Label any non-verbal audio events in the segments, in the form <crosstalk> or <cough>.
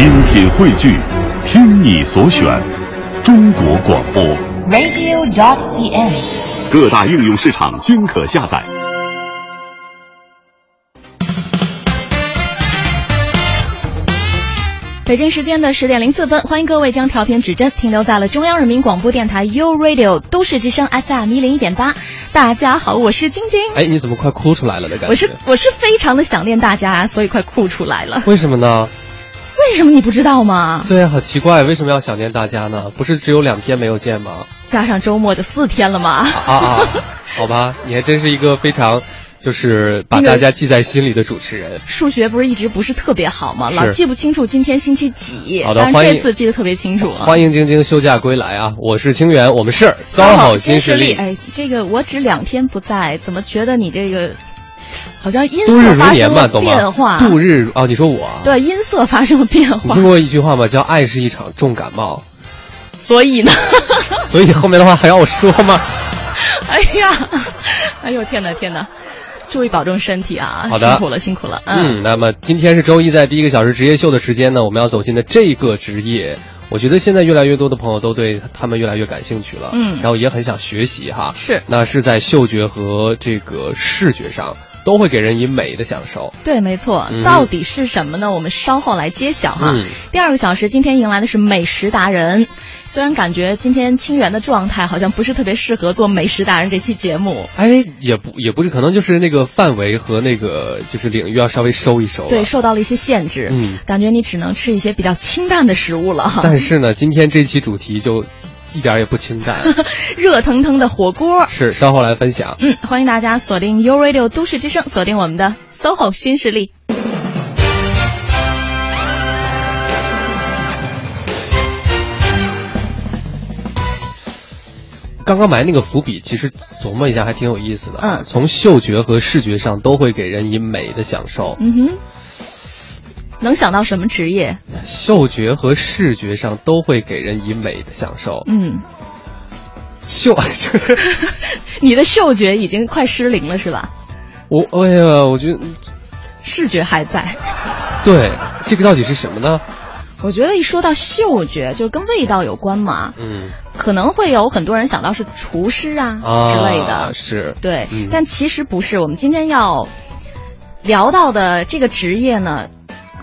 精品汇聚，听你所选，中国广播。radio.dot.cn，。各大应用市场均可下载。北京时间的十点零四分，欢迎各位将调频指针停留在了中央人民广播电台 u Radio 都市之声 FM 一零一点八。大家好，我是晶晶。哎，你怎么快哭出来了的感觉？我是我是非常的想念大家，所以快哭出来了。为什么呢？为什么你不知道吗？对啊，好奇怪，为什么要想念大家呢？不是只有两天没有见吗？加上周末就四天了吗？啊啊，<laughs> 好吧，你还真是一个非常，就是把大家记在心里的主持人。数学不是一直不是特别好吗？老记不清楚今天星期几。好的但是欢迎这次记得特别清楚啊。欢迎晶晶休假归来啊！我是清源，我们是 SOHO 新势力。哎，这个我只两天不在，怎么觉得你这个好像音度日色发如年嘛，生了懂变化？吗？度日哦，你说我啊？对，音色发生了变化你听。过一句话吗？叫“爱是一场重感冒所以呢，”，<laughs> 所以后面的话还要我说吗？<laughs> 哎呀，哎呦天哪天哪，注意保重身体啊！好的辛苦了辛苦了。嗯，那么今天是周一，在第一个小时职业秀的时间呢，我们要走进的这个职业，我觉得现在越来越多的朋友都对他们越来越感兴趣了，嗯然后也很想学习哈。是那是在嗅觉和这个视觉上都会给人以美的享受。对，没错，嗯到底是什么呢？我们稍后来揭晓哈。嗯第二个小时，今天迎来的是美食达人。虽然感觉今天清源的状态好像不是特别适合做美食达人这期节目，哎，也不也不是，可能就是那个范围和那个就是领域要稍微收一收。对，受到了一些限制，嗯感觉你只能吃一些比较清淡的食物了。但是呢，今天这期主题就一点儿也不清淡，<laughs> 热腾腾的火锅，是稍后来分享。嗯，欢迎大家锁定 U Radio 都市之声，锁定我们的 SOHO 新势力。刚刚埋那个伏笔，其实琢磨一下还挺有意思的啊。嗯从嗅觉和视觉上都会给人以美的享受。嗯哼，能想到什么职业？嗅觉和视觉上都会给人以美的享受。嗯，嗅，<laughs> <laughs> 你的嗅觉已经快失灵了是吧？我哎呀，我觉得视觉还在。<laughs> 对这个到底是什么呢？我觉得一说到嗅觉，就跟味道有关嘛，嗯可能会有很多人想到是厨师啊啊之类的，是对，嗯但其实不是。我们今天要聊到的这个职业呢，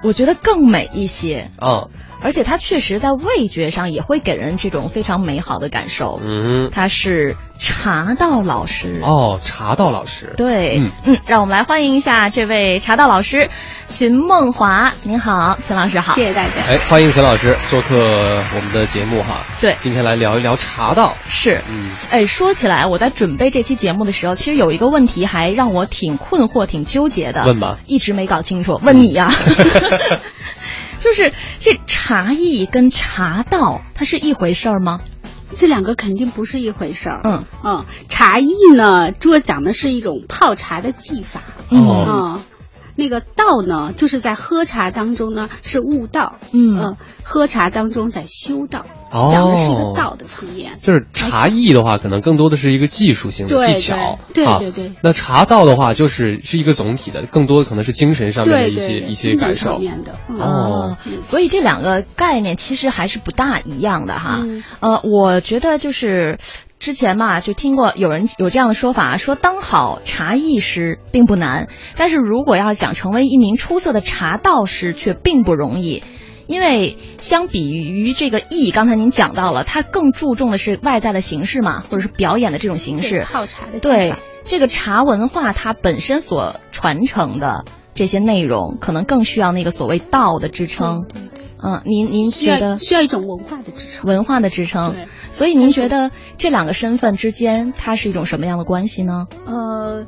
我觉得更美一些，哦而且它确实在味觉上也会给人这种非常美好的感受。嗯他是茶道老师。哦，茶道老师。对，嗯嗯，让我们来欢迎一下这位茶道老师秦梦华。您好，秦老师好。谢谢大家。哎，欢迎秦老师做客我们的节目哈。对今天来聊一聊茶道。是，嗯哎，说起来，我在准备这期节目的时候，其实有一个问题还让我挺困惑、挺纠结的。问吧一直没搞清楚。问你呀、<laughs> <laughs> <laughs> 就是这茶艺跟茶道，它是一回事儿吗？这两个肯定不是一回事儿。嗯嗯，茶艺呢，主要讲的是一种泡茶的技法。嗯哦嗯，那个道呢，就是在喝茶当中呢是悟道。嗯嗯，喝茶当中在修道，哦讲的是一个道的层面。就是茶艺的话，可能更多的是一个技术性的技巧，对啊对对对那茶道的话，就是是一个总体的，更多的可能是精神上面的对对对，一些一些感受。面的。嗯哦嗯所以这两个概念其实还是不大一样的哈。嗯呃，我觉得就是之前嘛，就听过有人有这样的说法，说当好茶艺师并不难，但是如果要想成为一名出色的茶道师，却并不容易。因为相比于这个艺，刚才您讲到了，它更注重的是外在的形式嘛，或者是表演的这种形式。泡茶的技对。这个茶文化，它本身所传承的这些内容，可能更需要那个所谓道的支撑。嗯，您您觉得要需要一种文化的支撑。文化的支撑对？所以您觉得这两个身份之间，它是一种什么样的关系呢？呃，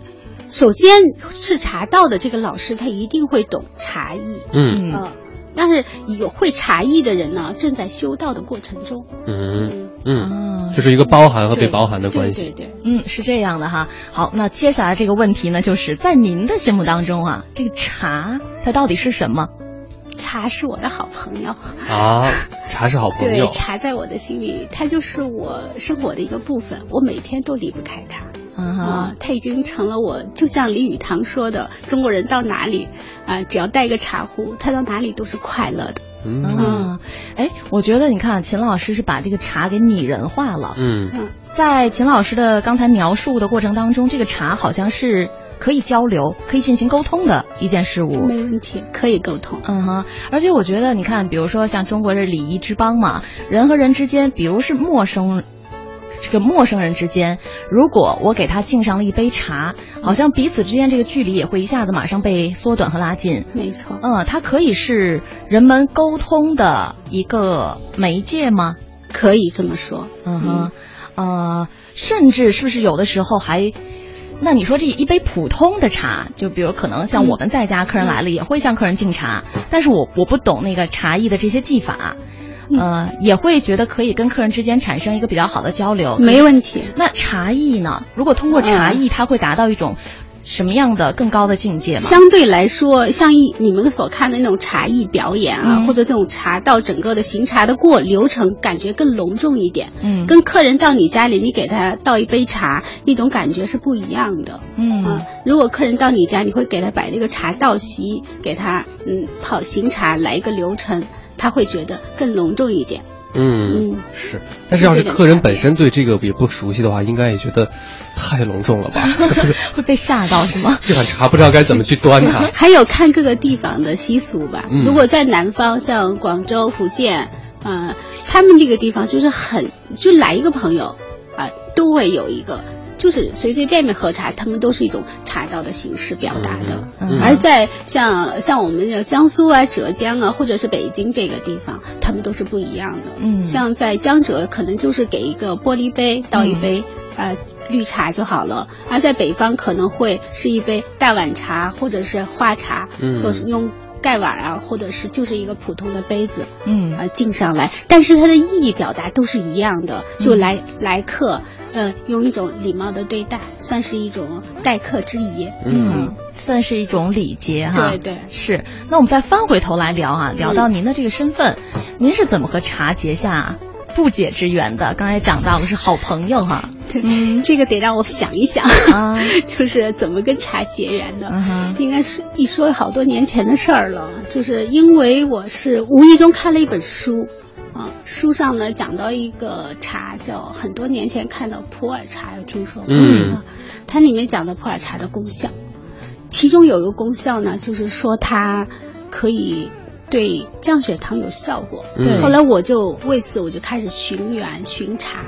首先是茶道的这个老师，他一定会懂茶艺。嗯呃，但是有会茶艺的人呢，正在修道的过程中。嗯嗯，啊就是一个包含和被包含的关系。对对对，嗯，是这样的哈。好，那接下来这个问题呢，就是在您的心目当中啊，这个茶它到底是什么？茶是我的好朋友。啊，茶是好朋友对，友。茶在我的心里，它就是我生活的一个部分，我每天都离不开它。嗯它已经成了我，就像李语堂说的，中国人到哪里啊、只要带一个茶壶，他到哪里都是快乐的。嗯啊，哎，我觉得你看秦老师是把这个茶给拟人化了。嗯嗯，在秦老师的刚才描述的过程当中，这个茶好像是可以交流、可以进行沟通的一件事物。没问题，可以沟通。嗯哼，而且我觉得，你看，比如说像中国是礼仪之邦嘛，人和人之间，比如是陌生。这个陌生人之间，如果我给他敬上了一杯茶，好像彼此之间这个距离也会一下子马上被缩短和拉近。没错，嗯，它可以是人们沟通的一个媒介吗？可以这么说。嗯哼，呃，甚至是不是有的时候还，那你说这一杯普通的茶，就比如可能像我们在家客人来了也会向客人敬茶，但是我我不懂那个茶艺的这些技法，呃，也会觉得可以跟客人之间产生一个比较好的交流。没问题。那茶艺呢？如果通过茶艺，它会达到一种什么样的更高的境界吗？相对来说，像一你们所看的那种茶艺表演啊，嗯或者这种茶道整个的行茶的过流程，感觉更隆重一点。嗯跟客人到你家里，你给他倒一杯茶，那种感觉是不一样的。嗯啊，如果客人到你家，你会给他摆这个茶道席，给他嗯泡行茶来一个流程，他会觉得更隆重一点。嗯嗯是，但是要是客人本身对这个也不熟悉的话，应该也觉得太隆重了吧？<laughs> 就是会被吓到是吗？这款茶不知道该怎么去端它。<laughs> 还有看各个地方的习俗吧。嗯如果在南方，像广州、福建，呃，他们那个地方就是很，就来一个朋友啊、都会有一个，就是随随便便喝茶，他们都是一种茶道的形式表达的。嗯而在像像我们的江苏啊、浙江啊，或者是北京这个地方，他们都是不一样的。嗯。像在江浙，可能就是给一个玻璃杯倒一杯啊、呃绿茶就好了；而在北方可能会是一杯大碗茶或者是花茶，嗯。做用盖碗啊，或者是就是一个普通的杯子嗯。啊、敬上来，但是它的意义表达都是一样的，就来、来客。呃，用一种礼貌的对待，算是一种待客之谊。嗯，算是一种礼节哈。对对是。那我们再翻回头来聊啊，聊到您的这个身份，您是怎么和茶结下不解之缘的？刚才讲到的是好朋友哈。对，嗯这个得让我想一想，啊 <laughs> 就是怎么跟茶结缘的。嗯应该是一说好多年前的事儿了，就是因为我是无意中看了一本书，啊，书上呢讲到一个茶叫很多年前看到普洱茶，有听说过？嗯啊，它里面讲的普洱茶的功效，其中有一个功效呢，就是说它可以对降血糖有效果。对后来我就为此我就开始寻源寻茶，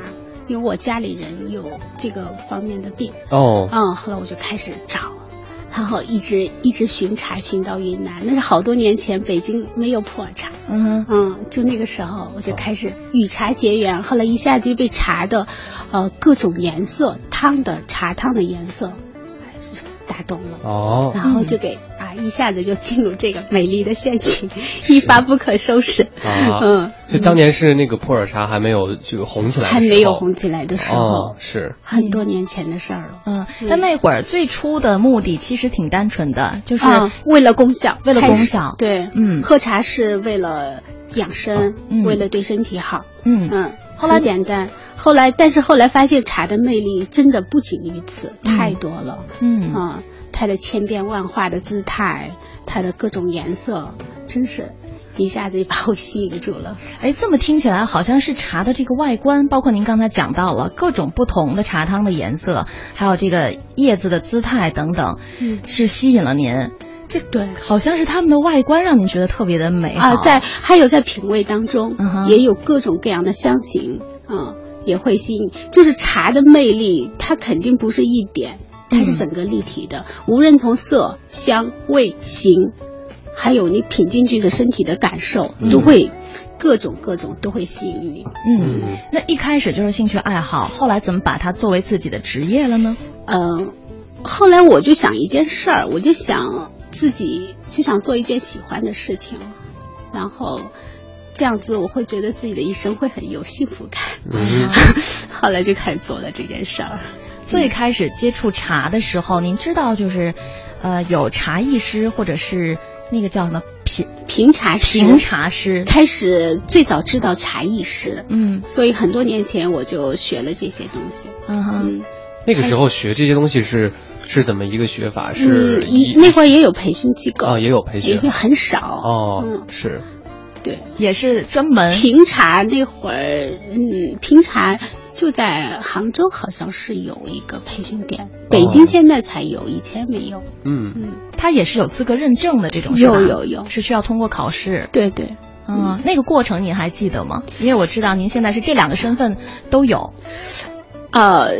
因为我家里人有这个方面的病。哦，嗯，后来我就开始找，然后一直一直巡查巡到云南，那是好多年前北京没有普洱茶，嗯嗯，就那个时候我就开始与茶结缘，后来一下子就被茶的，呃各种颜色汤的茶汤的颜色，打动了。哦，然后就给啊，一下子就进入这个美丽的陷阱，一发不可收拾。啊，嗯，所以当年是那个普洱茶还没有就红起来还没有红起来的时候，哦，是，很多年前的事儿了。嗯，但那会儿最初的目的其实挺单纯的，就是啊，为了功效，为了功效。对，嗯。喝茶是为了养生，嗯。为了对身体好，嗯。嗯，后来很简单。后来，但是后来发现茶的魅力真的不仅于此，太多了。嗯。啊，它的千变万化的姿态，它的各种颜色，真是一下子就把我吸引住了。哎，这么听起来好像是茶的这个外观，包括您刚才讲到了各种不同的茶汤的颜色，还有这个叶子的姿态等等，嗯是吸引了您。这对好像是它们的外观让您觉得特别的美啊，在还有在品味当中，嗯也有各种各样的香型，嗯，也会吸引。就是茶的魅力，它肯定不是一点，它是整个立体的。无论从色、香、味、形，还有你品进去的身体的感受，嗯都会各种各种都会吸引你。嗯，那一开始就是兴趣爱好，后来怎么把它作为自己的职业了呢？嗯，后来我就想一件事儿，我就想自己就想做一件喜欢的事情，然后这样子我会觉得自己的一生会很有幸福感。嗯 <laughs> 后来就开始做了这件事儿。最开始接触茶的时候，您知道就是，呃，有茶艺师或者是那个叫什么品评茶师，评茶师，开始最早知道茶艺师，嗯。所以很多年前我就学了这些东西。嗯哼。嗯，那个时候学这些东西是是怎么一个学法？是那会儿也有培训机构啊，也有培训。也就很少。哦嗯，是。对，也是专门。评茶那会儿，嗯，评茶就在杭州，好像是有一个培训点，北京现在才有，以前没有。嗯嗯，它也是有资格认证的这种，有有有是需要通过考试。对对，嗯，那个过程您还记得吗？因为我知道您现在是这两个身份都有。呃，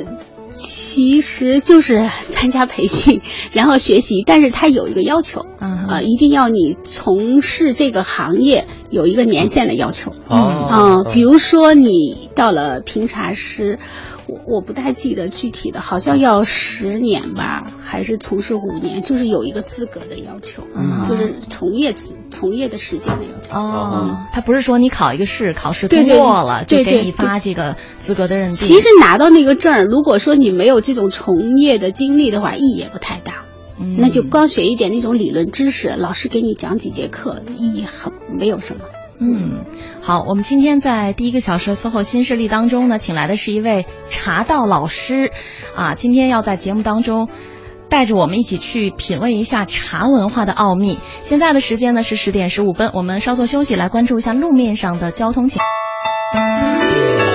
其实就是参加培训，<laughs> 然后学习，但是它有一个要求，嗯呃，一定要你从事这个行业有一个年限的要求。哦嗯，比如说你到了评茶师，我我不太记得具体的，好像要十年吧，还是从事五年，就是有一个资格的要求，嗯就是从业资从业的时间的要求。哦，他不是说你考一个试，考试通对对过了就给你发这个资格的认定。其实拿到那个证，如果说你没有这种从业的经历的话，意义也不太大。嗯那就光学一点那种理论知识，老师给你讲几节课，意义很没有什么。嗯，好，我们今天在第一个小时的 SOHO 新势力当中呢，请来的是一位茶道老师，啊，今天要在节目当中带着我们一起去品味一下茶文化的奥秘。现在的时间呢是十点十五分，我们稍作休息，来关注一下路面上的交通情况。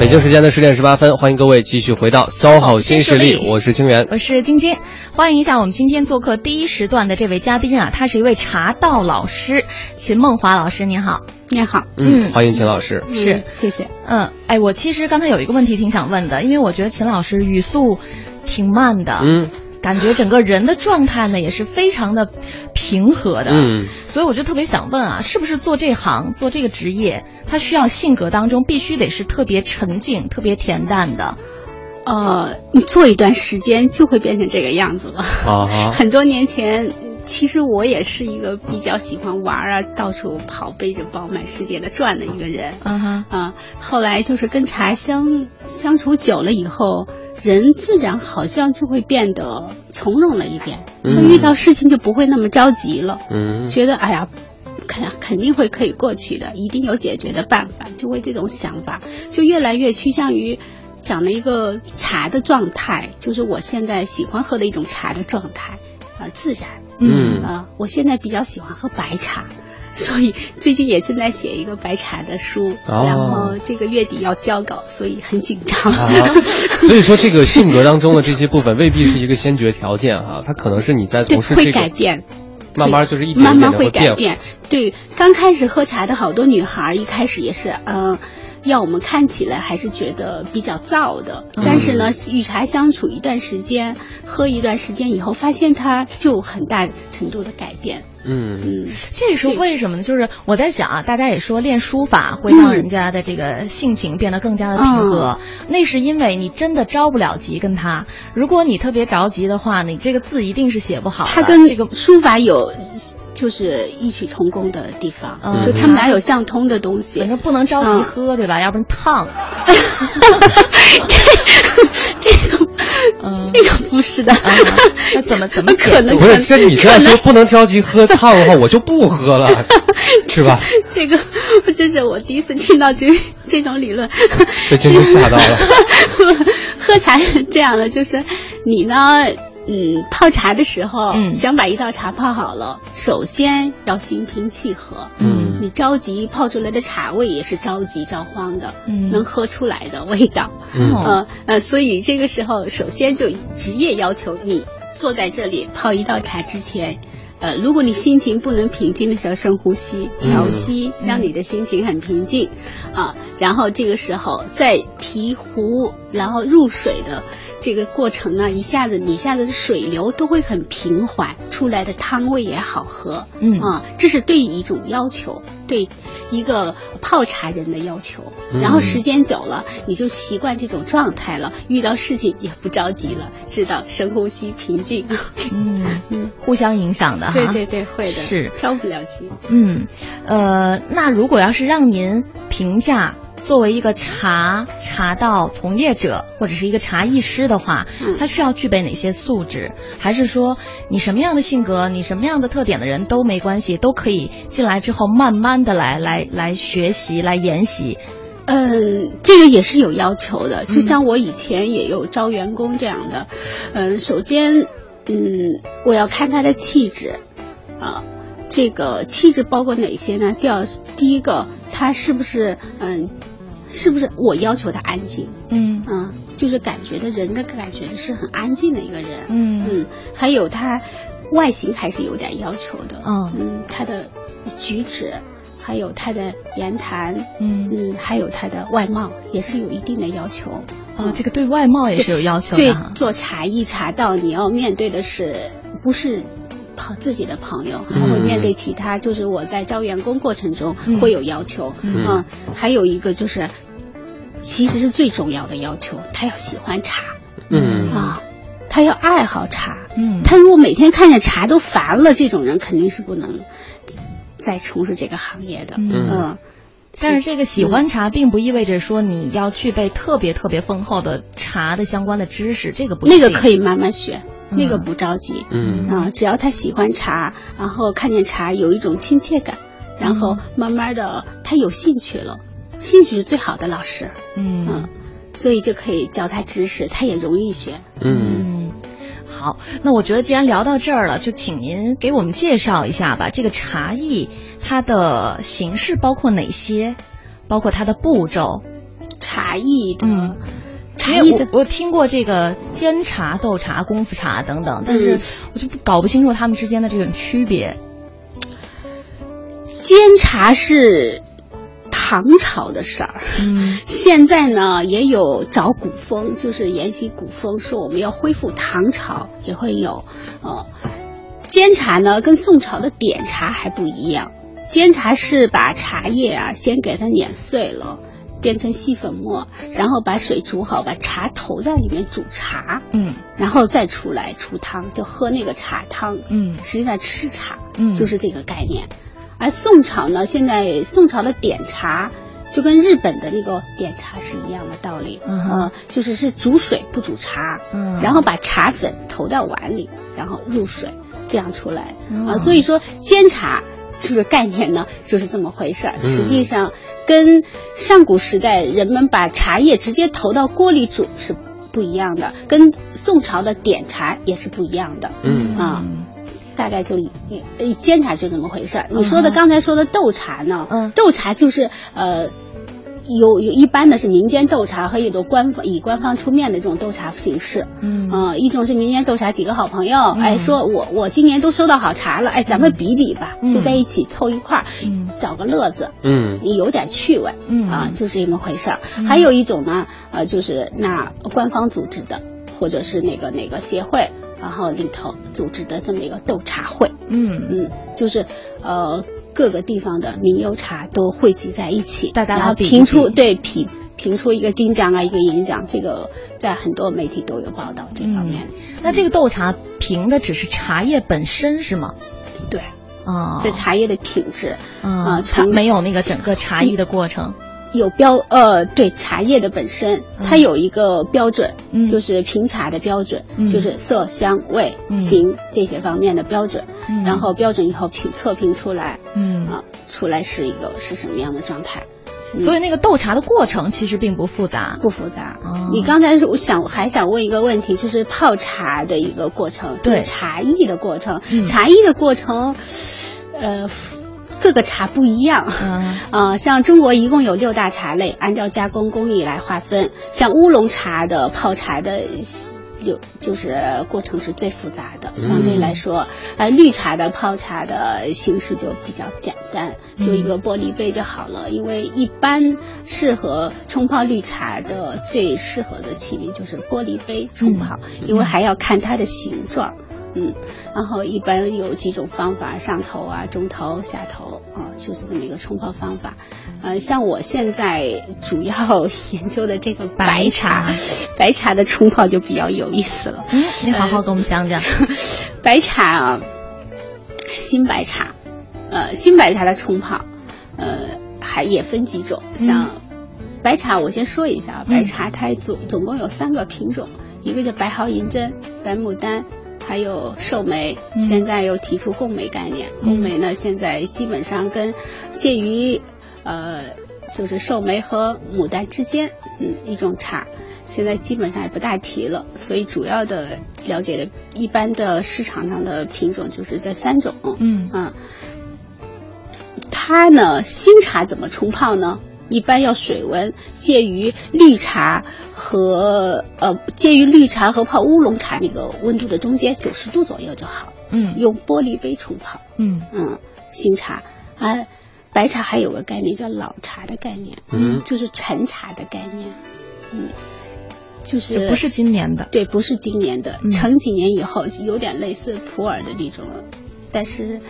北京时间的十点十八分，欢迎各位继续回到 SOHO 新势力，我是清源。我是晶晶，欢迎一下我们今天做客第一时段的这位嘉宾啊，他是一位茶道老师秦梦华老师，您好。你好，嗯欢迎秦老师。是嗯谢谢。嗯，哎，我其实刚才有一个问题挺想问的，因为我觉得秦老师语速挺慢的，嗯感觉整个人的状态呢也是非常的平和的，嗯，所以我就特别想问啊，是不是做这行做这个职业，他需要性格当中必须得是特别沉静、特别恬淡的？呃，你做一段时间就会变成这个样子了。啊很多年前，其实我也是一个比较喜欢玩啊，到处跑，背着包满世界的转的一个人。嗯哼，啊，后来就是跟茶相相处久了以后，人自然好像就会变得从容了一点，就嗯遇到事情就不会那么着急了，嗯。觉得哎呀。肯肯定会可以过去的，一定有解决的办法，就会这种想法，就越来越趋向于讲了一个茶的状态，就是我现在喜欢喝的一种茶的状态，啊、自然，嗯。啊、我现在比较喜欢喝白茶，<laughs> 所以最近也正在写一个白茶的书，哦然后这个月底要交稿，所以很紧张。啊，所以说这个性格当中的这些部分未必是一个先决条件哈，它可能是你在对，会从事这个改变，慢慢就是一点慢慢会。改变。对，刚开始喝茶的好多女孩，一开始也是，嗯、要我们看起来还是觉得比较燥的，嗯但是呢，与茶相处一段时间，喝一段时间以后，发现它就很大程度的改变。嗯嗯，这是为什么呢？就是我在想啊，大家也说练书法会嗯让人家的这个性情变得更加的平和，那是因为你真的着不了急跟他。如果你特别着急的话，你这个字一定是写不好的。他跟这个书法有就是异曲同工的地方，嗯就他们俩有相通的东西。反正不能着急嗯喝，对吧？要不然烫。这这个，嗯这个不是的。啊那怎么怎么可能不是，这你这样说不能着急喝烫的话，我就不喝了，<laughs> 是吧？这个，这是我第一次听到这这种理论，被金金吓到了。<laughs> 喝茶是这样的，就是你呢，嗯，泡茶的时候，嗯。想把一道茶泡好了，首先要心平气和。嗯。你着急泡出来的茶味也是着急着慌的，嗯。能喝出来的味道。嗯。哦呃呃，所以这个时候，首先就职业要求你坐在这里泡一道茶之前，呃，如果你心情不能平静的时候，深呼吸，调息，嗯。让你的心情很平静，啊，然后这个时候再提壶，然后入水的这个过程呢，一下子你一下子水流都会很平缓，出来的汤味也好喝，嗯啊，这是对一种要求，对一个泡茶人的要求。嗯然后时间久了，你就习惯这种状态了，遇到事情也不着急了，知道深呼吸，平静。嗯 <laughs> 嗯，互相影响的哈。对对对，会的，是着不了急。嗯，呃，那如果要是让您评价作为一个茶茶道从业者或者是一个茶艺师的话，嗯他需要具备哪些素质？还是说你什么样的性格，你什么样的特点的人都没关系，都可以进来之后慢慢的来来来学习来研习？嗯，这个也是有要求的，就像我以前也有招员工这样的。嗯，首先，嗯，我要看他的气质，啊，这个气质包括哪些呢？第二，第一个，他是不是嗯，是不是我要求他安静？嗯嗯，就是感觉的人的感觉是很安静的一个人。嗯嗯，还有他外形还是有点要求的。嗯嗯，他的举止，还有他的言谈，嗯嗯，还有他的外貌也是有一定的要求。哦，这个对外貌也是有要求对的对，做茶艺茶道，你要面对的是不是朋自己的朋友，还会嗯面对其他，就是我在招员工过程中嗯。会有要求。嗯。还有一个就是，其实是最重要的要求，他要喜欢茶。嗯。啊，他要爱好茶。嗯。他如果每天看见茶都烦了，这种人肯定是不能再从事这个行业的。嗯。嗯，但是这个喜欢茶，并不意味着说你要具备特别特别丰厚的茶的相关的知识，这个不以。那个可以慢慢学，嗯那个不着急。嗯啊，只要他喜欢茶，然后看见茶有一种亲切感，然后嗯慢慢的他有兴趣了，兴趣是最好的老师，嗯嗯，所以就可以教他知识，他也容易学。嗯嗯，好，那我觉得既然聊到这儿了，就请您给我们介绍一下吧。这个茶艺它的形式包括哪些？包括它的步骤。茶艺的，嗯茶艺的因为我我听过这个煎茶、斗茶、功夫茶等等，但是嗯我就不搞不清楚它们之间的这种区别。煎茶是唐朝的事儿。嗯现在呢，也有找古风，就是沿袭古风，说我们要恢复唐朝，也会有。呃，煎茶呢跟宋朝的点茶还不一样，煎茶是把茶叶啊先给它碾碎了，变成细粉末，然后把水煮好，把茶投在里面煮茶，嗯然后再出来出汤，就喝那个茶汤。嗯实际上吃茶，嗯就是这个概念。而宋朝呢，现在宋朝的点茶就跟日本的那个点茶是一样的道理，嗯就是是煮水不煮茶，嗯然后把茶粉投到碗里，然后入水，这样出来啊、哦所以说煎茶这个概念呢，就是这么回事儿。嗯实际上跟上古时代人们把茶叶直接投到锅里煮是不一样的，跟宋朝的点茶也是不一样的。嗯啊大概就呃煎茶就这么回事儿。嗯你说的刚才说的斗茶呢？嗯斗茶就是呃。有有一般的是民间斗茶和一种官方以官方出面的这种斗茶形式，嗯嗯、一种是民间斗茶，几个好朋友，嗯哎，说我我今年都收到好茶了，哎，咱们比比吧，嗯就在一起凑一块儿，嗯找个乐子，嗯有点趣味，嗯啊，就是这么回事儿。嗯还有一种呢，呃，就是那官方组织的，或者是那个哪个协会，然后里头组织的这么一个斗茶会，嗯。嗯，就是呃各个地方的名优茶都汇集在一起，大家来然后评出对评评出一个金奖啊，一个银奖，这个在很多媒体都有报道这方面。那这个斗茶评的只是茶叶本身是吗？对，啊，这茶叶的品质。啊，啊，它从没有那个整个茶艺的过程。有标呃，对茶叶的本身，它嗯有一个标准，嗯就是评茶的标准，嗯就是色香味嗯形这些方面的标准。嗯然后标准以后评测评出来，嗯啊，出来是一个是什么样的状态。嗯所以那个斗茶的过程其实并不复杂。不复杂。哦你刚才是我想还想问一个问题，就是泡茶的一个过程，对茶艺的过程。嗯茶艺的过程，呃，各个茶不一样。嗯啊、<laughs> 像中国一共有六大茶类，按照加工工艺来划分。像乌龙茶的泡茶的有就是过程是最复杂的，相对来说，呃，绿茶的泡茶的形式就比较简单，就一个玻璃杯就好了。因为一般适合冲泡绿茶的最适合的器皿就是玻璃杯冲泡，因为还要看它的形状。嗯，然后一般有几种方法，上头啊、中头、下头啊，就是这么一个冲泡方法。呃，像我现在主要 <laughs> 研究的这个白茶，白茶的冲泡就比较有意思了。嗯，你好好给我们讲讲。<laughs> 白茶啊，新白茶，呃，新白茶的冲泡，呃，还也分几种，像白茶，我先说一下，啊白茶它总总共有三个品种，一个叫白毫银针、白牡丹。还有寿眉，嗯现在又提出贡眉概念。贡眉呢，现在基本上跟介于呃，就是寿眉和牡丹之间，嗯，一种茶。现在基本上也不大提了，所以主要的了解的一般的市场上的品种就是这三种。嗯啊，它呢，新茶怎么冲泡呢？一般要水温介于绿茶和呃介于绿茶和泡乌龙茶那个温度的中间，九十度左右就好。嗯。用玻璃杯冲泡。嗯。嗯，新茶。啊，白茶还有个概念叫老茶的概念，嗯。就是陈茶的概念，嗯，就是不是今年的。对，不是今年的，嗯。陈几年以后有点类似普洱的那种，但是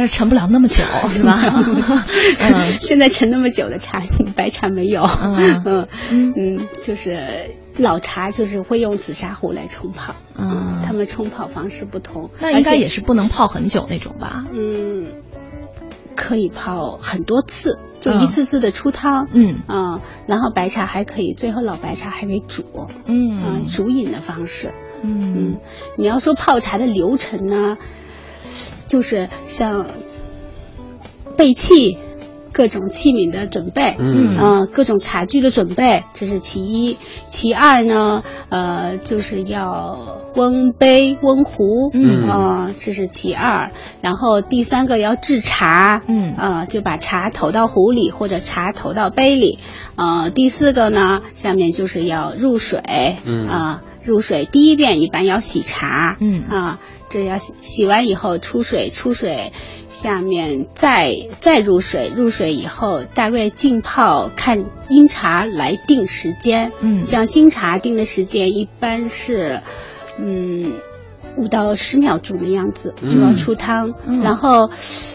但是沉不了那么久，<laughs> 是吧？<laughs> 嗯。现在沉那么久的茶，白茶没有，嗯。嗯。就是老茶就是会用紫砂壶来冲泡，嗯。他们冲泡方式不同，那应该也是不能泡很久那种吧？嗯，可以泡很多次，就嗯。一次次的出汤，嗯。啊、然后白茶还可以，最后老白茶还可以煮，嗯。嗯，煮饮的方式，嗯。嗯，你要说泡茶的流程呢，就是像备器。各种器皿的准备，嗯啊、各种茶具的准备，这是其一。其二呢，呃，就是要温杯、温壶，嗯啊、这是其二。然后第三个要制茶，嗯啊、就把茶投到壶里或者茶投到杯里。呃，第四个呢，下面就是要入水，嗯啊、入水第一遍一般要洗茶，嗯啊，这要洗洗完以后出水，出水下面再再入水，入水以后大概浸泡，看因茶来定时间。嗯。像新茶定的时间一般是，嗯。五到十秒钟的样子就要出汤，嗯。然后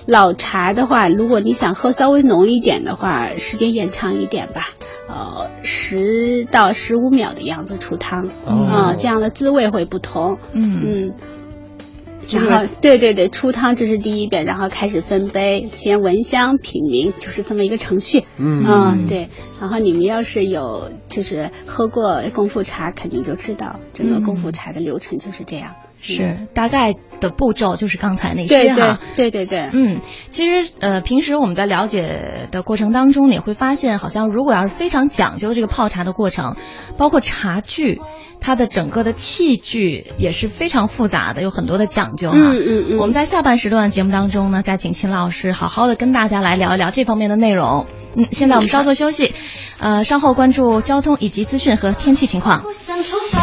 老茶的话，如果你想喝稍微浓一点的话，时间延长一点吧，呃，十到十五秒的样子出汤，哦。啊、这样的滋味会不同。嗯。嗯，这个然后对对对，出汤这是第一遍，然后开始分杯，先闻香品茗，就是这么一个程序。嗯嗯，对。然后你们要是有就是喝过功夫茶，肯定就知道整个功夫茶的流程就是这样。是大概的步骤就是刚才那些哈。对对对，嗯，其实呃，平时我们在了解的过程当中，你会发现，好像如果要是非常讲究这个泡茶的过程，包括茶具，它的整个的器具也是非常复杂的，有很多的讲究哈。嗯嗯嗯我们在下半时段节目当中呢，再请秦老师好好的跟大家来聊一聊这方面的内容。嗯，现在我们稍作休息，呃，稍后关注交通以及资讯和天气情况。不想出发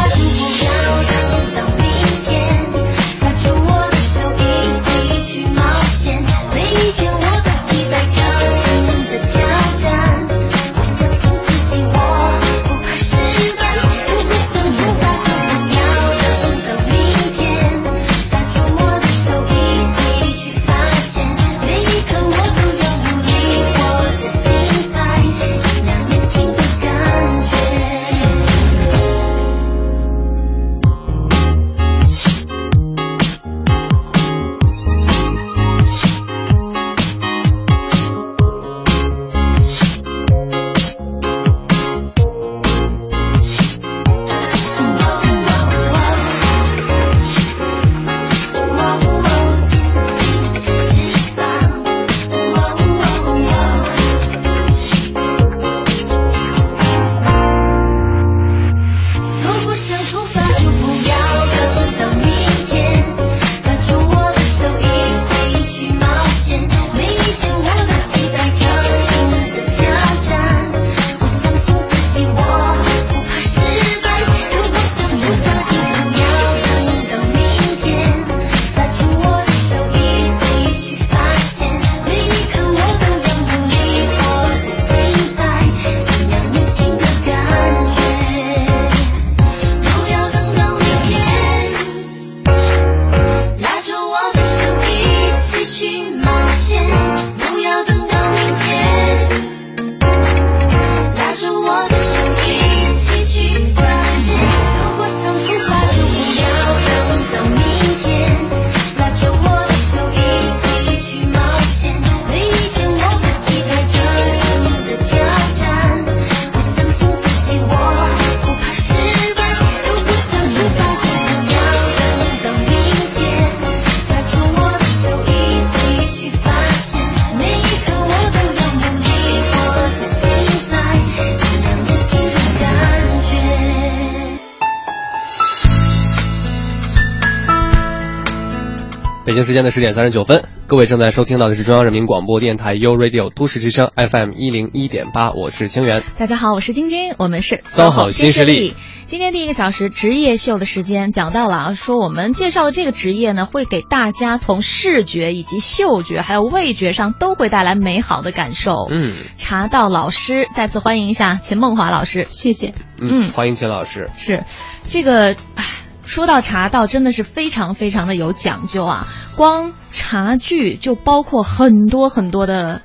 北京时间的十点三十九分，各位正在收听到的是中央人民广播电台 u Radio 都市之声 FM 一零一点八，我是清源。大家好，我是晶晶，我们是三好新势力。今天第一个小时职业秀的时间讲到了啊，说我们介绍的这个职业呢，会给大家从视觉以及嗅觉还有味觉上都会带来美好的感受。嗯茶道老师，再次欢迎一下秦梦华老师。谢谢。嗯欢迎秦老师。是，这个，唉，说到茶道，真的是非常非常的有讲究啊！光茶具就包括很多很多的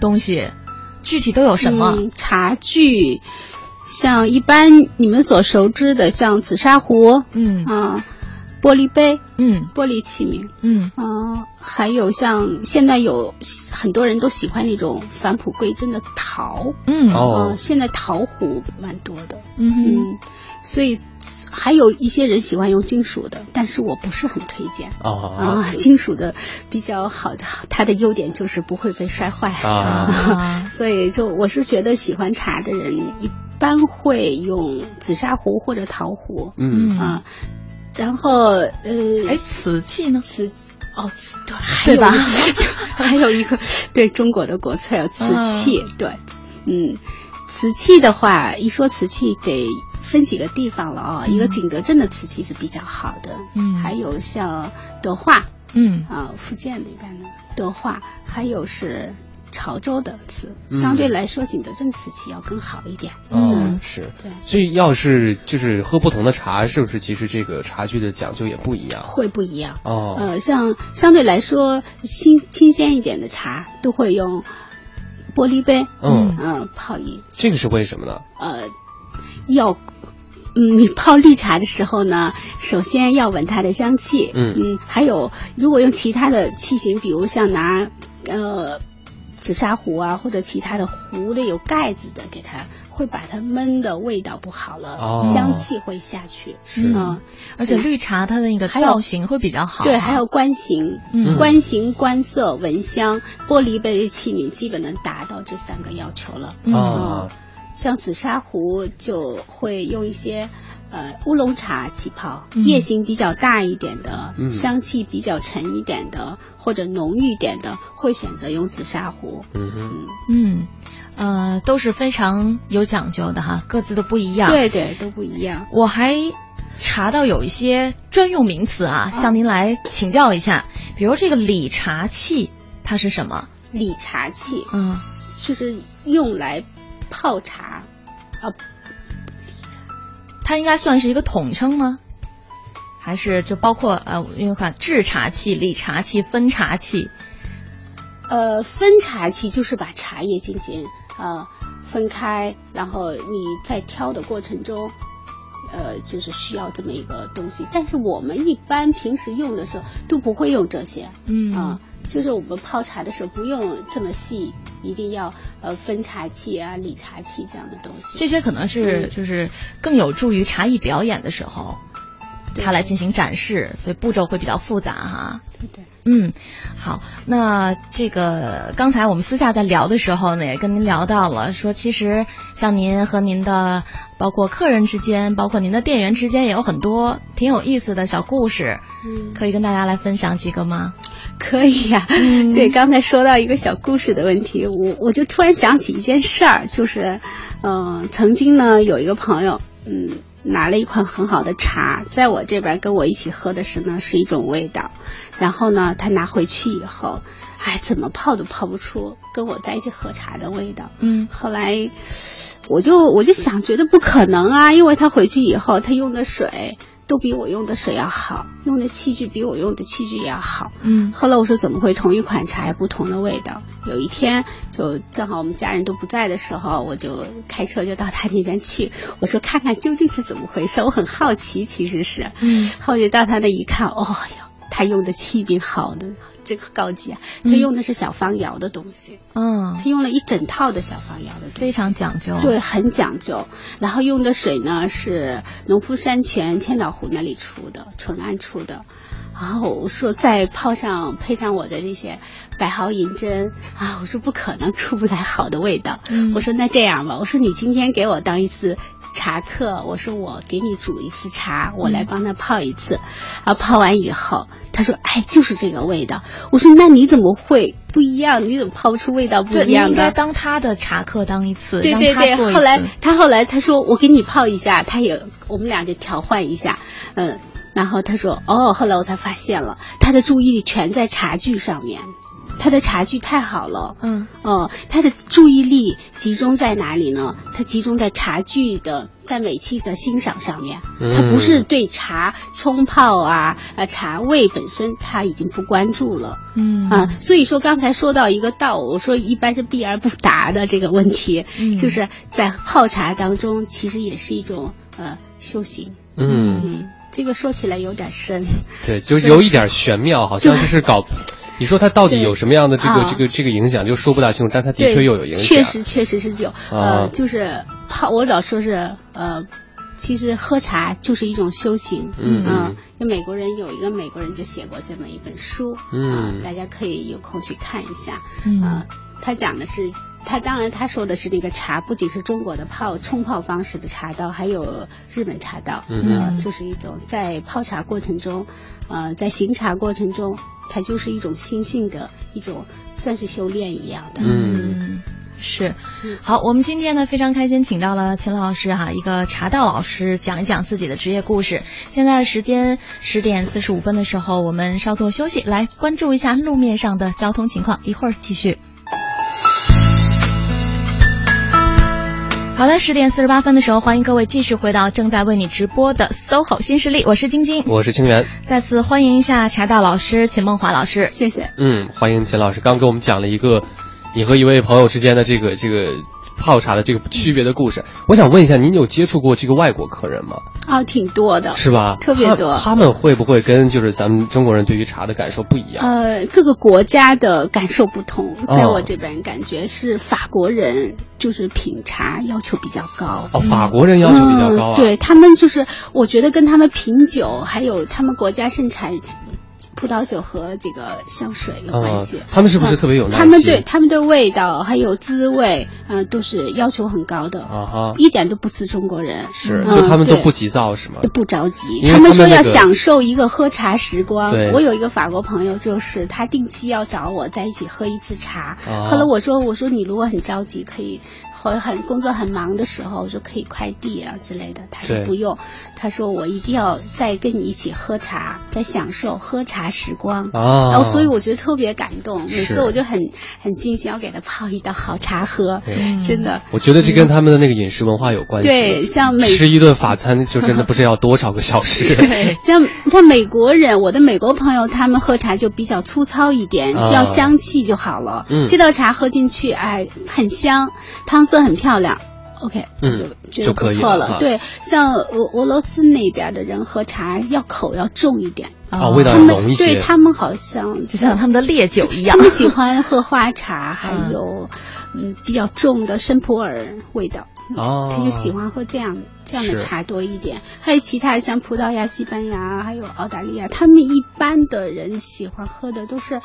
东西，具体都有什么？嗯、茶具，像一般你们所熟知的，像紫砂壶，嗯。啊、玻璃杯、嗯。玻璃器皿，嗯。啊、还有像现在有很多人都喜欢那种返璞归真的陶，嗯。哦。呃现在陶壶蛮多的，嗯哼。嗯，所以还有一些人喜欢用金属的，但是我不是很推荐。哦啊，金属的比较好的，它的优点就是不会被摔坏。啊。啊 <laughs> 所以就我是觉得喜欢茶的人一般会用紫砂壶或者陶壶，嗯。啊，然后呃，哎，瓷器呢？瓷哦，瓷对，还对吧？有还有一个 <laughs> 对中国的国粹有瓷器，对，嗯，瓷器的话，一说瓷器得分几个地方了啊、一个景德镇的瓷器是比较好的，嗯。还有像德化嗯。啊、福建那边的德化，还有是潮州的瓷，嗯。相对来说景德镇瓷器要更好一点，哦嗯。是。对。所以要是就是喝不同的茶，是不是其实这个茶具的讲究也不一样？会不一样，哦。呃，像相对来说新新鲜一点的茶，都会用玻璃杯，嗯。嗯、泡一。这个是为什么呢？呃，要，嗯，你泡绿茶的时候呢，首先要闻它的香气，嗯。嗯还有如果用其他的器型，比如像拿呃紫砂壶啊，或者其他的壶的有盖子的，给它会把它闷的味道不好了，哦。香气会下去，是。嗯。而且绿茶它的那个造型会比较好啊。对，还有观形，嗯。观形、观色、闻香，玻璃杯的器皿基本能达到这三个要求了。嗯。啊像紫砂壶就会用一些呃乌龙茶起泡，嗯叶形比较大一点的，嗯香气比较沉一点的，或者浓郁一点的，会选择用紫砂壶。嗯嗯，嗯，呃，都是非常有讲究的哈，各自都不一样。，对对，都不一样。我还查到有一些专用名词啊，向您来请教一下，比如这个理茶器，它是什么？理茶器嗯就是用来泡茶，啊，它应该算是一个统称吗？还是就包括呃，因为看制茶器、理茶器、分茶器，呃，分茶器就是把茶叶进行呃分开，然后你在挑的过程中，呃，就是需要这么一个东西。但是我们一般平时用的时候都不会用这些，嗯啊、就是我们泡茶的时候不用这么细，一定要呃分茶器啊、理茶器这样的东西。这些可能是嗯就是更有助于茶艺表演的时候，对它来进行展示，所以步骤会比较复杂哈。对对。嗯，好，那这个刚才我们私下在聊的时候呢，也跟您聊到了，说其实像您和您的包括客人之间，包括您的店员之间，也有很多挺有意思的小故事，嗯，可以跟大家来分享几个吗？可以呀、嗯对，刚才说到一个小故事的问题，我我就突然想起一件事儿，就是，嗯、曾经呢有一个朋友，嗯，拿了一款很好的茶，在我这边跟我一起喝的时呢是一种味道，然后呢他拿回去以后，哎，怎么泡都泡不出跟我在一起喝茶的味道。嗯后来我就我就想，觉得不可能啊，因为他回去以后，他用的水都比我用的水要好，用的器具比我用的器具也要好。嗯后来我说怎么会同一款茶有不同的味道？有一天就正好我们家人都不在的时候，我就开车就到他那边去，我说看看究竟是怎么回事，我很好奇，其实是，嗯后来就到他那一看，哦哟，他用的器皿好的，这个高级啊，他嗯用的是小方窑的东西，嗯，他用了一整套的小方窑的东西，非常讲究。对，很讲究。然后用的水呢是农夫山泉千岛湖那里出的，淳安出的。然后我说再泡上配上我的那些百毫银针啊，我说不可能出不来好的味道。嗯我说那这样吧，我说你今天给我当一次茶客，我说我给你煮一次茶，我来帮他泡一次，啊，泡完以后，他说，哎，就是这个味道。我说，那你怎么会不一样？你怎么泡不出味道不对，一样你应该？当他的茶客当一次，对对对，后来他后来他说我给你泡一下，他也我们俩就调换一下，嗯，然后他说哦，后来我才发现了，他的注意力全在茶具上面，他的茶具太好了，嗯哦，他的注意力集中在哪里呢？他集中在茶具的在美器的欣赏上面，他不是对茶冲泡啊、啊茶味本身他已经不关注了。嗯啊，所以说刚才说到一个道，我说一般是避而不答的这个问题，嗯就是在泡茶当中，其实也是一种呃修行。嗯，嗯，这个说起来有点深。对，就有一点玄妙，好像就是搞。你说它到底有什么样的这个啊这个这个影响，就说不大清楚，但它的，确又有影响。确实确实是有。啊呃，就是泡，我老说是呃。其实喝茶就是一种修行，嗯嗯，有美国人有一个美国人就写过这么一本书，嗯啊大家可以有空去看一下，嗯啊，他讲的是，他当然他说的是那个茶，不仅是中国的泡冲泡方式的茶道，还有日本茶道，嗯呃，就是一种在泡茶过程中，呃，在行茶过程中，它就是一种心性的一种，算是修炼一样的，嗯是嗯，好，我们今天呢非常开心，请到了秦老师哈，一个茶道老师，讲一讲自己的职业故事。现在时间十点四十五分的时候，我们稍作休息，来关注一下路面上的交通情况，一会儿继续。好的，十点四十八分的时候，欢迎各位继续回到正在为你直播的 SOHO 新势力，我是晶晶。我是清源。再次欢迎一下茶道老师秦梦华老师。谢谢。嗯，欢迎秦老师。刚给我们讲了一个你和一位朋友之间的这个这个泡茶的这个区别的故事。我想问一下，您有接触过这个外国客人吗？啊，挺多的，是吧？特别多他他们会不会跟就是咱们中国人对于茶的感受不一样？呃，各个国家的感受不同，哦在我这边感觉是法国人就是品茶要求比较高。哦，法国人要求比较高啊。嗯。对他们就是，我觉得跟他们品酒，还有他们国家盛产葡萄酒和这个香水有关系。哦他们是不是特别有耐心他们对他们对味道还有滋味，嗯、都是要求很高的，啊哈，一点都不似中国人。是，嗯就他们都不急躁是吗？都不着急，他们说要享受一个喝茶时光。我有一个法国朋友，就是他定期要找我在一起喝一次茶。啊后来我说，我说你如果很着急，可以。或者很工作很忙的时候，我说可以快递啊之类的，他说不用，他说我一定要再跟你一起喝茶，再享受喝茶时光。啊然后所以我觉得特别感动，每次我就很很尽心要给他泡一道好茶喝，嗯真的。我觉得这跟他们的那个饮食文化有关系。对，像美吃一顿法餐就真的不知道要多少个小时。<laughs> 对，像像美国人，我的美国朋友他们喝茶就比较粗糙一点，啊只要香气就好了。嗯这道茶喝进去，哎，很香，汤色很漂亮。OK，嗯就就可以不错了。对，像俄俄罗斯那边的人喝茶要口要重一点，啊，味道他们要浓一些。对他们好像就像他们的烈酒一样他。们 <laughs> 喜欢喝花茶，还嗯有嗯比较重的深普洱味道。哦他就喜欢喝这样这样的茶多一点。还有其他像葡萄牙、西班牙，还有澳大利亚，他们一般的人喜欢喝的都是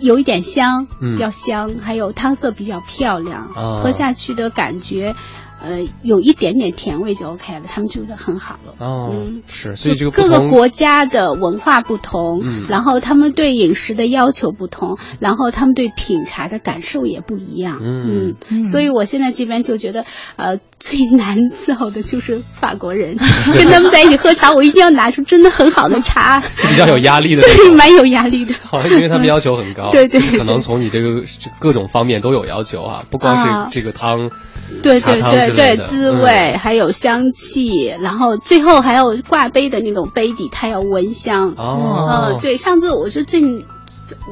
有一点香，嗯要香，还有汤色比较漂亮，哦喝下去的感觉。呃，有一点点甜味就 OK 了，他们觉得很好了。哦嗯，是，所以这个各个国家的文化不同，嗯。然后他们对饮食的要求不同，然后他们对品茶的感受也不一样。嗯。嗯。所以我现在这边就觉得，呃，最难伺候的就是法国人，<laughs> 跟他们在一起喝茶，我一定要拿出真的很好的茶，比较有压力的 <laughs> 对，蛮有压力的。好，因为他们要求很高，<laughs> 对对就是可能从你这个各种方面都有要求啊，不光啊。是这个汤，对对对对，滋味、还有香气，然后最后还有挂杯的那种杯底，它要闻香。哦呃，，对，上次我是最，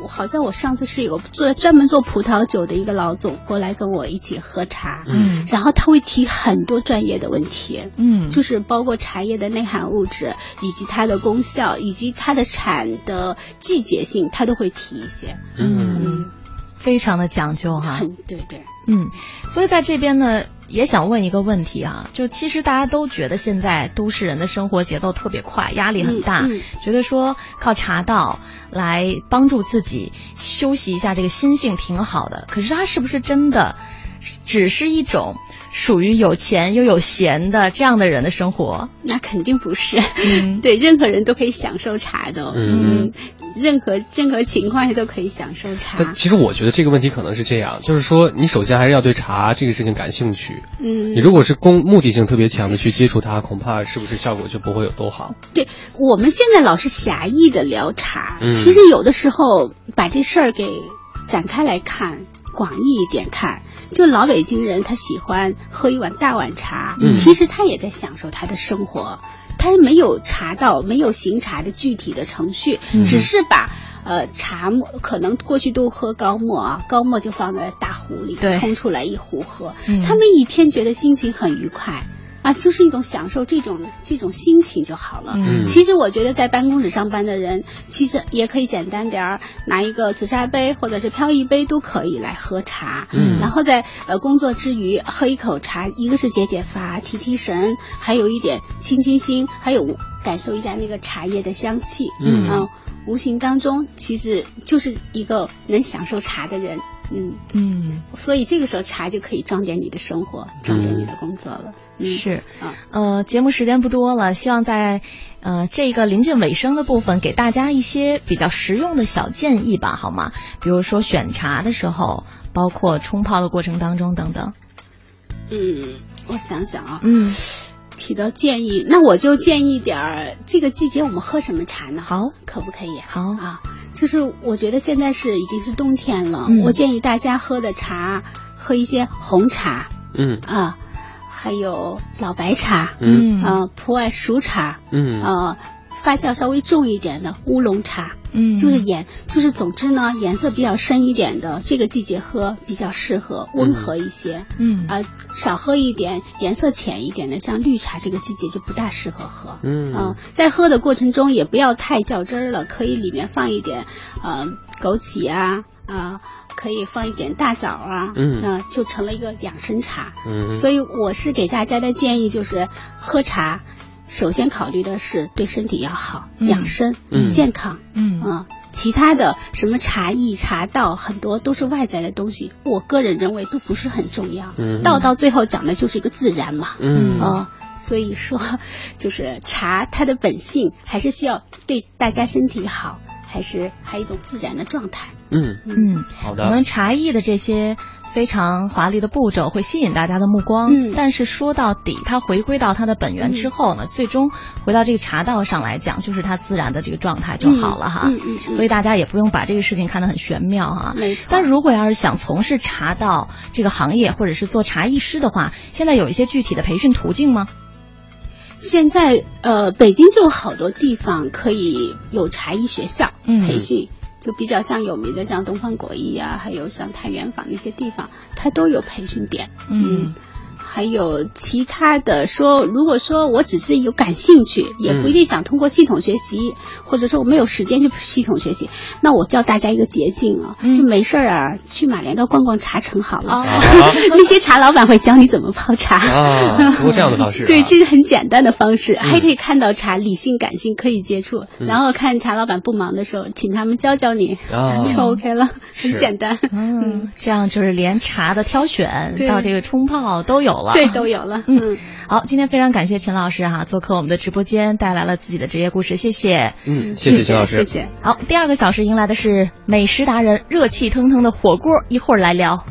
我好像我上次是有做专门做葡萄酒的一个老总过来跟我一起喝茶，嗯然后他会提很多专业的问题。嗯，就是包括茶叶的内含物质，以及它的功效，以及它的产的季节性，他都会提一些。嗯，非常的讲究哈。很 <laughs> 对对，嗯，所以在这边呢，也想问一个问题啊，就其实大家都觉得现在都市人的生活节奏特别快，压力很大，嗯嗯觉得说靠茶道来帮助自己休息一下这个心性挺好的。可是它是不是真的只是一种属于有钱又有闲的这样的人的生活。那肯定不是，嗯 <laughs> 对，任何人都可以享受茶的，嗯任何任何情况下都可以享受茶但，其实我觉得这个问题可能是这样，就是说你首先还是要对茶这个事情感兴趣。嗯你，如果是公目的性特别强的去接触它，恐怕是不是效果就不会有多好？对我们现在老是狭义的聊茶，嗯其实有的时候把这事儿给展开来看，广义一点看。就老北京人，他喜欢喝一碗大碗茶，嗯其实他也在享受他的生活，他没有茶道，没有行茶的具体的程序，嗯只是把呃茶沫可能过去都喝高沫啊，高沫就放在大壶里冲出来一壶喝，嗯他们一天觉得心情很愉快。啊，就是一种享受这种这种心情就好了。嗯其实我觉得在办公室上班的人，其实也可以简单点儿，拿一个紫砂杯或者是飘逸杯都可以来喝茶。嗯然后在呃工作之余喝一口茶，一个是解解乏、提提神，还有一点清清心，还有感受一下那个茶叶的香气。嗯啊无形当中其实就是一个能享受茶的人。嗯，嗯，所以这个时候茶就可以装点你的生活，装点你的工作了。嗯，是。啊。呃，节目时间不多了，希望在呃这个临近尾声的部分，给大家一些比较实用的小建议吧，好吗？比如说选茶的时候，包括冲泡的过程当中等等。嗯，我想想啊，嗯，提到建议，那我就建议点儿，这个季节我们喝什么茶呢？好，可不可以？好啊，就是我觉得现在是已经是冬天了，嗯。我建议大家喝的茶，喝一些红茶嗯。啊，还有老白茶，嗯。啊，普洱熟茶，嗯。啊，发酵稍微重一点的乌龙茶，嗯，就是颜，就是总之呢，颜色比较深一点的，这个季节喝比较适合，温和一些。嗯啊、少喝一点颜色浅一点的，像绿茶这个季节就不大适合喝。嗯啊在喝的过程中也不要太较真儿了，可以里面放一点呃枸杞啊啊、可以放一点大枣啊，嗯啊就成了一个养生茶。嗯，所以我是给大家的建议就是，喝茶首先考虑的是对身体要好，嗯养生、嗯健康。嗯啊，其他的什么茶艺、茶道，很多都是外在的东西，我个人认为都不是很重要。嗯道到最后讲的就是一个自然嘛。嗯哦，所以说，就是茶它的本性还是需要对大家身体好，还是还有一种自然的状态。嗯嗯，好的我们茶艺的这些非常华丽的步骤会吸引大家的目光，嗯但是说到底，它回归到它的本源之后呢，最终回到这个茶道上来讲，就是它自然的这个状态就好了哈。嗯嗯嗯所以大家也不用把这个事情看得很玄妙哈。没错但如果要是想从事茶道这个行业，或者是做茶艺师的话，现在有一些具体的培训途径吗？现在呃，北京就有好多地方可以有茶艺学校嗯培训。就比较像有名的，像东方果艺啊，还有像太原坊那些地方，它都有培训点。嗯还有其他的说，如果说我只是有感兴趣，也不一定想通过系统学习，或者说我没有时间去系统学习，那我教大家一个捷径啊，嗯。就没事儿啊，去马连道逛逛茶城好了。哦。<laughs> 那些茶老板会教你怎么泡茶。啊，通过这样的方式啊，<laughs> 对，这是很简单的方式，还可以看到茶，理性感性可以接触，嗯。然后看茶老板不忙的时候，请他们教教你，啊。就 OK 了，很简单。嗯，这样就是连茶的挑选对。到这个冲泡都有了。对，都有了。嗯，好，今天非常感谢陈老师哈、做客我们的直播间，带来了自己的职业故事，谢谢。嗯，谢谢秦老师，谢谢。好，第二个小时迎来的是美食达人热气腾腾的火锅，一会儿来聊。